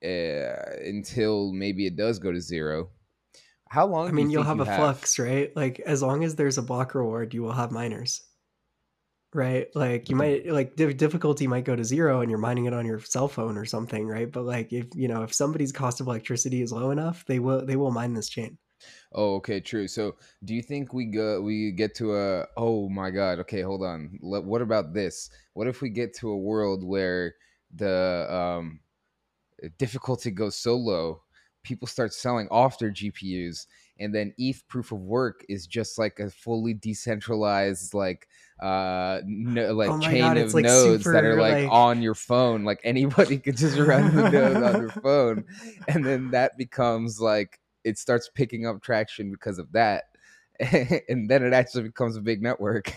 uh, until maybe it does go to zero. How long? I do mean, you you'll think have you a flux, right? Like as long as there's a block reward, you will have miners, right? Like you might like difficulty might go to zero, and you're mining it on your cell phone or something, right? But like if you know if somebody's cost of electricity is low enough, they will they will mine this chain. Oh, okay, true. So, do you think we go we get to a oh my god, okay, hold on. Let, what about this? What if we get to a world where the um difficulty goes so low, people start selling off their GPUs and then ETH proof of work is just like a fully decentralized like uh no, like Oh chain God, of like, nodes that are like, like- on your phone. Like anybody [laughs] could just run the node on your phone. [laughs] And then that becomes like it starts picking up traction because of that. [laughs] And then it actually becomes a big network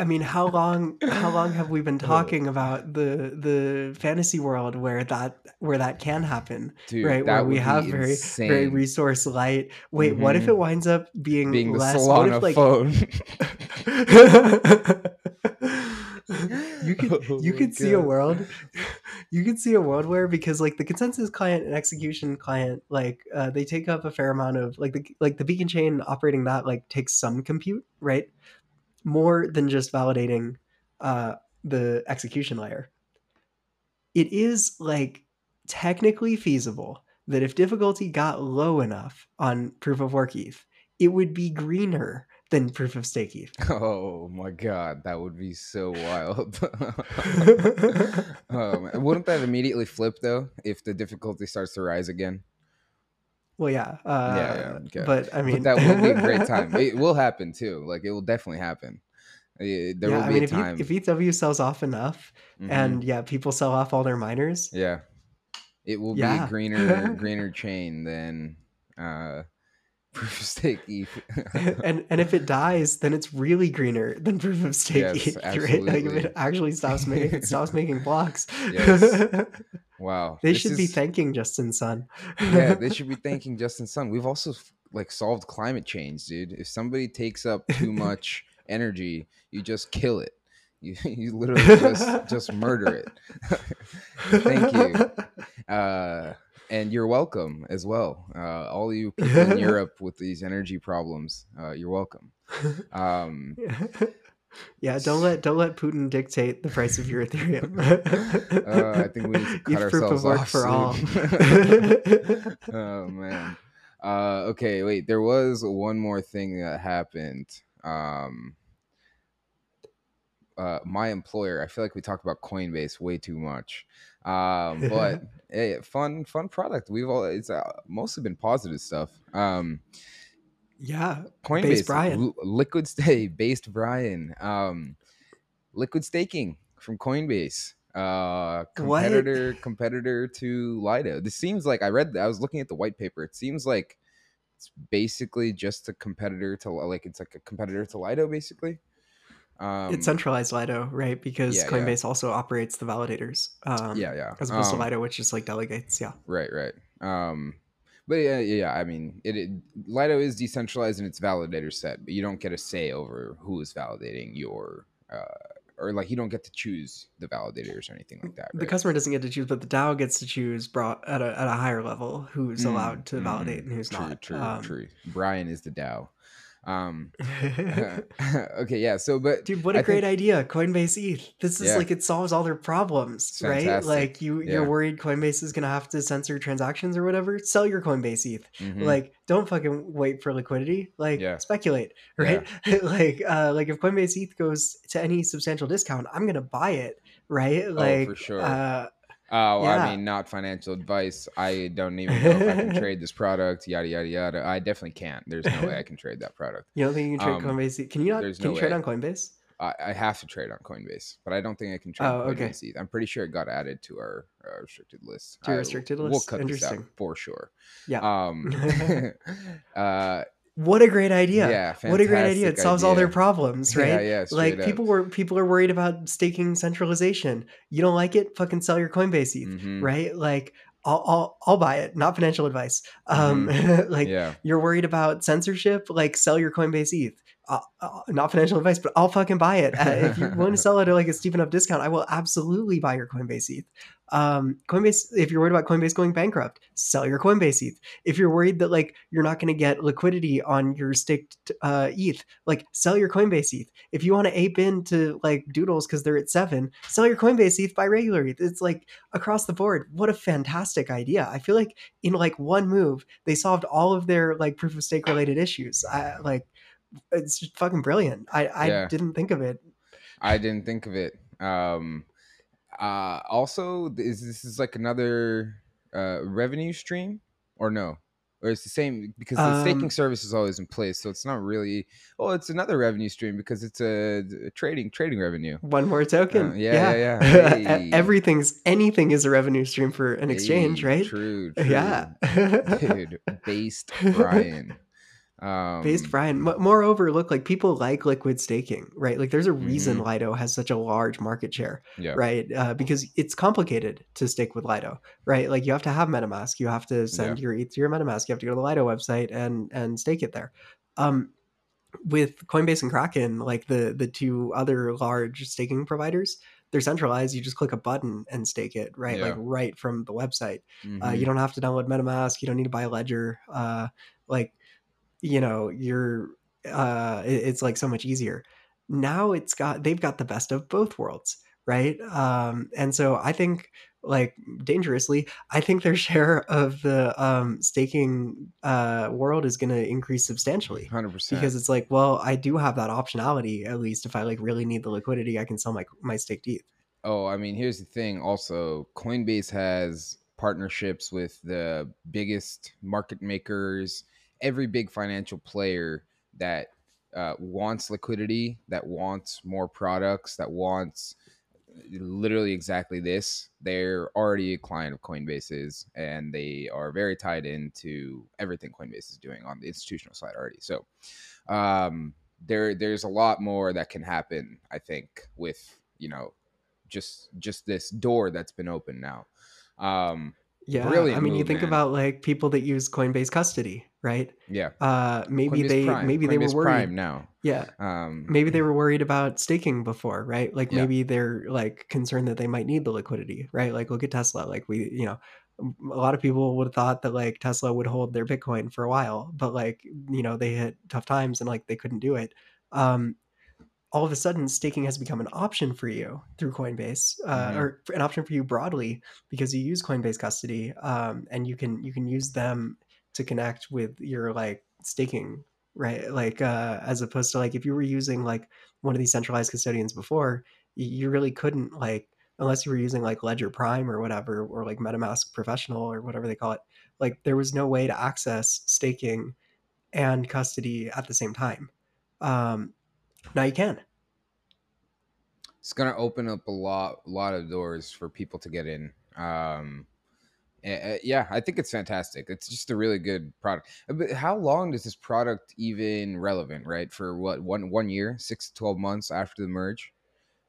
I mean, how [laughs] long how long have we been talking about the the fantasy world where that where that can happen, dude right? that Where we have very insane. very resource light. Wait, what if it winds up being, being the less? Solana what if like phone [laughs] you could [laughs] Oh you could see a world you could see a world where because like the consensus client and execution client like uh, they take up a fair amount of like the like the beacon chain operating that like takes some compute right more than just validating uh the execution layer it is like technically feasible that if difficulty got low enough on proof of work eth it would be greener than proof of stake eth [laughs] Oh my god, that would be so wild. oh, [laughs] [laughs] man. Wouldn't that immediately flip though if the difficulty starts to rise again? Well, yeah, uh, yeah, okay. but I mean, but that will be a great [laughs] time. It will happen too. Like it will definitely happen. Eh, There yeah, will I be mean, a if, time. you, if EW sells off enough, Mhm. and yeah, people sell off all their miners, yeah, it will be a greener, [laughs] greener chain than uh, proof of stake ETH. [laughs] and and if it dies, then it's really greener than proof of stake Yes, ETH, [laughs] right? Like if it actually stops making it [laughs] stops making blocks, Yes. wow, they this should be thanking Justin Sun. yeah, they should be thanking Justin Sun. We've also like solved climate change, dude. If somebody takes up too much energy, you just kill it. You you literally just just murder it. Thank you. Uh, and you're welcome as well. Uh, all you [laughs] people in Europe with these energy problems, uh, you're welcome. Um, [laughs] yeah, don't let don't let Putin dictate the price of your Ethereum. [laughs] uh, I think we need to cut ourselves work off for all. oh man. Uh, okay, wait. There was one more thing that happened. Um, uh, my employer. I feel like we talked about Coinbase way too much. Um, [laughs] but hey, fun, fun product. We've all it's uh, mostly been positive stuff. Um, yeah, Coinbase, Brian. L- liquid stay [laughs] based Brian. Um, liquid staking from Coinbase. Uh, What? competitor competitor to Lido. This seems like I read. I was looking at the white paper. It seems like it's basically just a competitor to like it's like a competitor to Lido, basically. Um, it's centralized Lido, right? Because yeah, yeah. Coinbase also operates the validators. Um, yeah, yeah. As opposed Um, to Lido, which is like delegates. Yeah. Right, right. Um, but yeah, yeah, yeah. I mean, it, it Lido is decentralized in its validator set, but you don't get a say over who is validating your, uh, or like you don't get to choose the validators or anything like that. The customer doesn't get to choose, but the DAO gets to choose brought at a, at a higher level who's Mm, allowed to mm, validate and who's true, not. True, Um, true. Brian is the DAO. Um, [laughs] [laughs] okay, yeah. So, but Dude, what a I great think- idea. Coinbase ETH. This is Yeah. like it solves all their problems, right? Like you you're worried Coinbase is gonna have to censor transactions or whatever. Sell your Coinbase ETH. Mhm. Like, don't fucking wait for liquidity. Like Yeah. speculate, [laughs] right? like uh like if Coinbase ETH goes to any substantial discount, I'm gonna buy it right? Like, for sure. uh, Oh, I mean, not financial advice. I don't even know if I can [laughs] trade this product. Yada yada yada. I definitely can't. There's no way I can trade that product. You don't think you can trade Um, Coinbase? Can you not? Can no you trade way. on Coinbase? I, I have to trade on Coinbase, but I don't think I can trade Oh, on okay. Coinbase. I'm pretty sure it got added to our, our restricted list. To I- restricted We'll list? cut this out for sure. Yeah. Um, [laughs] [laughs] uh, what a great idea! yeah, what a great idea! It solves all their problems, right? Yeah, yeah, like straight people were people are worried about staking centralization. You don't like it? Fucking sell your Coinbase ETH, Mhm. right? Like I'll, I'll I'll buy it. Not financial advice. Um, [laughs] like yeah, you're worried about censorship, like sell your Coinbase ETH. Not financial advice, but I'll fucking buy it. Uh, if you want to [laughs] sell it at like a steep enough discount, I will absolutely buy your Coinbase ETH. Um, Coinbase, if you're worried about Coinbase going bankrupt, sell your Coinbase ETH. If you're worried that like you're not going to get liquidity on your staked uh, ETH, like sell your Coinbase ETH. If you want to ape into like Doodles because they're at seven, sell your Coinbase ETH by regular ETH. It's like across the board. What a fantastic idea! I feel like in like one move they solved all of their like proof of stake related issues. I like it's fucking brilliant. I I Yeah. didn't think of it. I didn't think of it. Um, uh, also, is this is like another uh, revenue stream or no? Or it's the same because the staking Um, service is always in place, so it's not really. Oh, it's another revenue stream because it's a, a trading trading revenue. One more token. Uh, yeah, yeah, yeah. [laughs] E- Hey. Everything's anything is a revenue stream for an exchange, Hey, right? True, true. Yeah. [laughs] dude. Based Brian. Um, Based Brian. Moreover, look like people like liquid staking, right? Like there's a reason Mhm. Lido has such a large market share, Yeah. right? Uh, because it's complicated to stake with Lido, right? Like you have to have MetaMask, you have to send your ETH to your MetaMask, you have to go to the Lido website and and stake it there. Um, with Coinbase and Kraken, like the the two other large staking providers, they're centralized. You just click a button and stake it, right? Like right from the website. Uh, Mhm. you don't have to download MetaMask. You don't need to buy a ledger. Uh, like, you know, you're. Uh, it- it's like so much easier. Now it's got they've got the best of both worlds, right? Um, and so I think, like, dangerously, I think their [laughs] share of the um, staking uh, world is going to increase substantially 100%. because it's like, well, I do have that optionality at least. If I like really need the liquidity, I can sell my my staked ETH. Oh, I mean, here's the thing. Also, Coinbase has partnerships with the biggest market makers, every big financial player that uh, wants liquidity, that wants more products, that wants literally exactly this. They're already a client of Coinbase's, and they are very tied into everything Coinbase is doing on the institutional side already. So, um, there there's a lot more that can happen. I think with you know just just this door that's been opened now. Um, Yeah, I mean, you think man. about like people that use Coinbase custody, right? yeah, Uh, maybe Coinbase they Prime. maybe they were worried. Prime now. Yeah, Um, maybe they were worried about staking before, right? Like Yeah. maybe they're like concerned that they might need the liquidity, right? Like look at Tesla. Like we, you know, a lot of people would have thought that like Tesla would hold their Bitcoin for a while, but like you know they hit tough times and like they couldn't do it. Um, all of a sudden, staking has become an option for you through Coinbase, uh, Mhm. or an option for you broadly because you use Coinbase custody, um, and you can you can use them to connect with your like staking right? Like uh as opposed to like if you were using like one of these centralized custodians before you really couldn't like unless you were using like ledger prime or whatever or like metamask professional or whatever they call it like there was no way to access staking and custody at the same time. Um now you can. It's gonna open up a lot lot of doors for people to get in. Um, yeah, I think it's fantastic. It's just a really good product. Uh, But how long does this product even relevant? Right for what one one year, six to twelve months after the merge,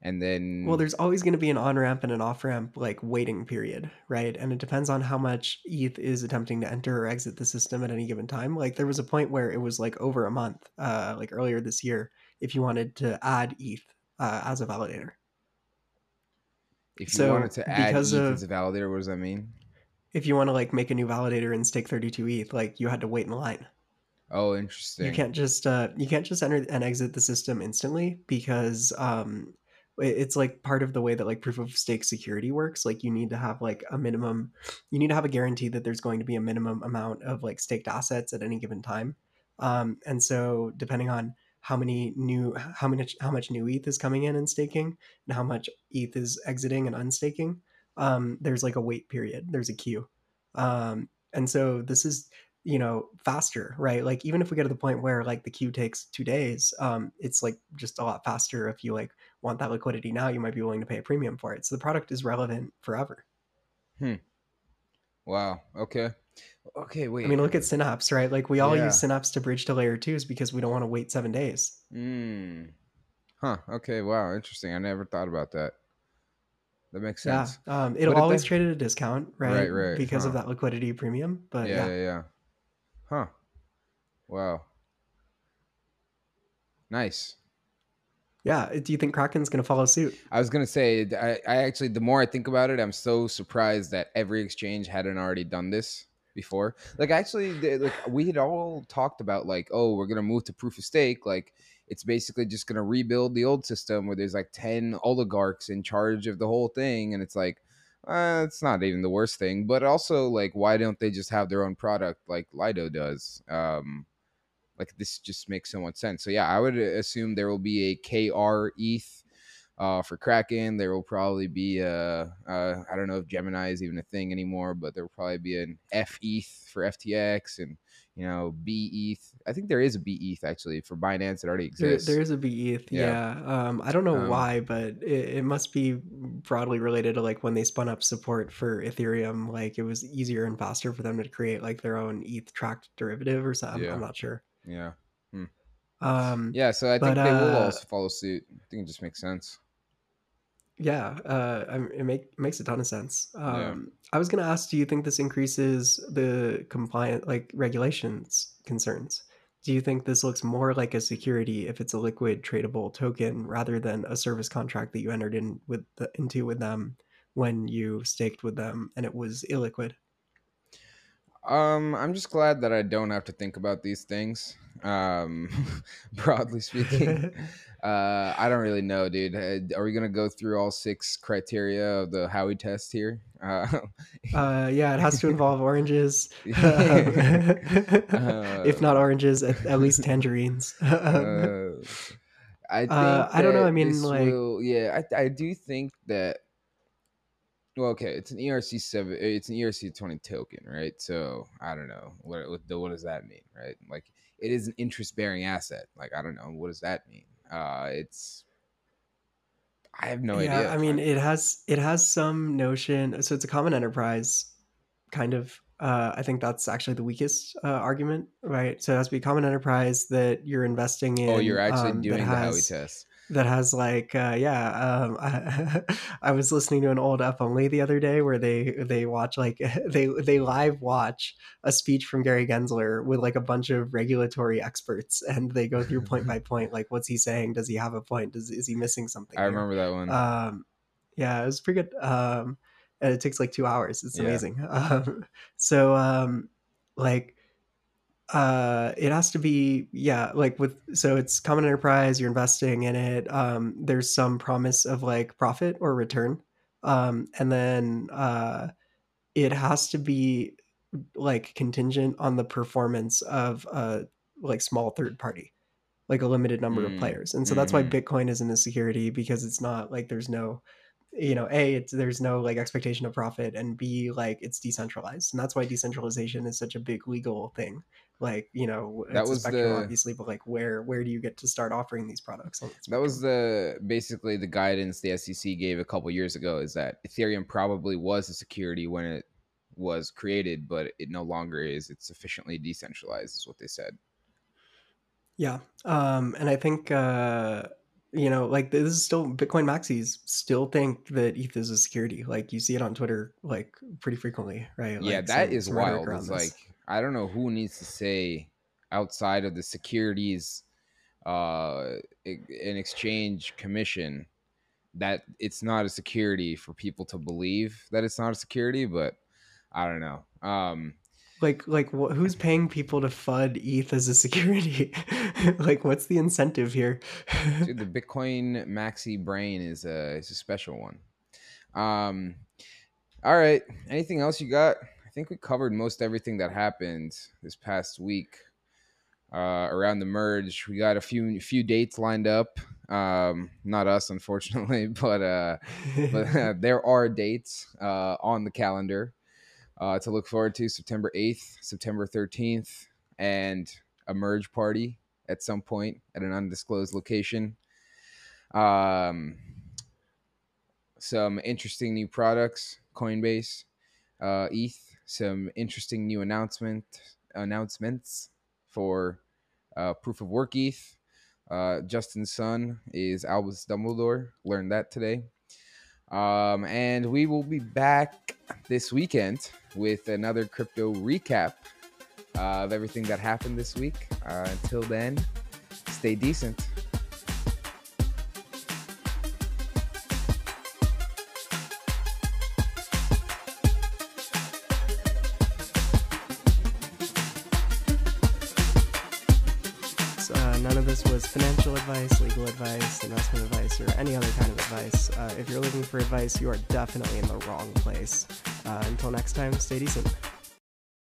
and then well there's always going to be an on ramp and an off ramp like waiting period right and it depends on how much eth is attempting to enter or exit the system at any given time like there was a point where it was like over a month uh like earlier this year if you wanted to add eth uh, as a validator if you so wanted to add ETH of- as a validator, what does that mean? If you want to like make a new validator and stake 32 eth like you had to wait in line. Oh, interesting. you can't just uh you can't just enter and exit the system instantly because um it's like part of the way that like proof of stake security works. Like you need to have like a minimum you need to have a guarantee that there's going to be a minimum amount of like staked assets at any given time. Um and so depending on how many new how much how much new ETH is coming in and staking and how much ETH is exiting and unstaking, um, there's like a wait period. There's a queue, um, and so this is you know faster, right? Like even if we get to the point where like the queue takes two days, um, it's like just a lot faster. If you like want that liquidity now, you might be willing to pay a premium for it. So the product is relevant forever. Hmm. Wow. Okay. Okay. Wait. I mean, look at Synapse, right? Like we all Yeah. use Synapse to bridge to layer twos because we don't want to wait seven days. Hmm. Huh. Okay. Wow. Interesting. I never thought about that. That makes Yeah, sense. um, it'll always does- trade at a discount, right? Right, right, Because of that liquidity premium. But yeah, yeah, yeah. Yeah. Huh. Wow. Nice. yeah. Do you think Kraken's gonna follow suit? I was gonna say, I, I actually, the more I think about it, I'm so surprised that every exchange hadn't already done this before. Like, actually, the- like we had all talked about, like, oh, we're gonna move to proof of stake. Like, it's basically just gonna rebuild the old system where there's like ten oligarchs in charge of the whole thing, and it's like, uh, it's not even the worst thing. But also, like, why don't they just have their own product like Lido does? Um, like this just makes so much sense. So yeah, I would assume there will be a KR ETH uh, for Kraken. There will probably be a uh, I don't know if Gemini is even a thing anymore, but there will probably be an F ETH for FTX and you know B ETH. I think there is a B ETH actually for Binance. It already There, exists. there is a BETH, Yeah. yeah. Um, I don't know Um, why, but it, it must be broadly related to like when they spun up support for Ethereum. Like it was easier and faster for them to create like their own ETH tracked derivative or something. Yeah. I'm not sure. yeah, Um, yeah. So I But, think they will uh, also follow suit. I think it just makes sense. Yeah, uh, it make it makes a ton of sense. Yeah. Um, I was gonna ask, do you think this increases the compliant like regulations concerns? Do you think this looks more like a security if it's a liquid tradable token rather than a service contract that you entered in with the, into with them when you staked with them and it was illiquid? Um, I'm just glad that I don't have to think about these things. Um, [laughs] broadly speaking, [laughs] uh, I don't really know, dude. Are we gonna go through all six criteria of the Howey test here? Uh, Uh, yeah, it has to involve [laughs] oranges. [laughs] Uh, if not oranges, at, at least tangerines. [laughs] uh, I think Uh, I don't know, I mean, like- will- yeah, I, I do think that. Well, okay, it's an ERC seven. It's an ERC twenty token, right? So I don't know what what, what does that mean, right? Like it is an interest bearing asset. Like I don't know what does that mean. Uh, it's I have no yeah, idea. I mean, it has it has some notion. So it's a common enterprise, kind of. Uh, I think that's actually the weakest uh, argument, right? So it has to be a common enterprise that you're investing in. oh, you're actually um, doing the Howey has, test. That has like, uh, yeah. Um, [laughs] I, I was listening to an old Up Only the other day where they they watch like [laughs] they they live watch a speech from Gary Gensler with like a bunch of regulatory experts, and they go through point by [laughs] point, like what's he saying? Does he have a point? Does is he missing something? I here? remember that one. um yeah it was pretty good um and it takes like two hours it's Yeah. amazing um so um like uh it has to be yeah like with so it's common enterprise you're investing in it um there's some promise of like profit or return um and then uh it has to be like contingent on the performance of a like small third party like a limited number Mm, of players and so that's why mhm. bitcoin isn't a security because it's not like there's no you know a it's there's no like expectation of profit and b like it's decentralized and that's why decentralization is such a big legal thing like you know That was spectrum, the- obviously but like where where do you get to start offering these products That was the basically the guidance the SEC gave a couple years ago is that Ethereum probably was a security when it was created, but it no longer is. It's sufficiently decentralized, is what they said. Yeah. Um, and I think, uh, you know, like this is still Bitcoin maxis still think that ETH is a security. Like you see it on Twitter, like pretty frequently, right? yeah, Like that some- is wild. It's this. like I don't know who needs to say outside of the Securities uh and Exchange Commission that it's not a security for people to believe that it's not a security, but I don't know. Um like, like wh- who's paying people to FUD ETH as a security? [laughs] like, what's the incentive here? [laughs] Dude, the Bitcoin Maxi brain is a is a special one. Um, all right. Anything else you got? I think we covered most everything that happened this past week. uh, around the merge. We got a few few dates lined up. Um, not us, unfortunately, [laughs] but uh, but uh, [laughs] [laughs] there are dates uh, on the calendar uh, to look forward to. September eighth, September thirteenth, and a merge party at some point at an undisclosed location. Um, some interesting new products, Coinbase, uh, ETH, some interesting new announcement announcements for uh, proof of work ETH. Uh, Justin Sun is Albus Dumbledore. Learned that today. Um, and we will be back this weekend with another crypto recap uh, of everything that happened this week. Uh, until then, stay decent. If you're looking for advice, you are definitely in the wrong place. Uh, until next time, stay decent.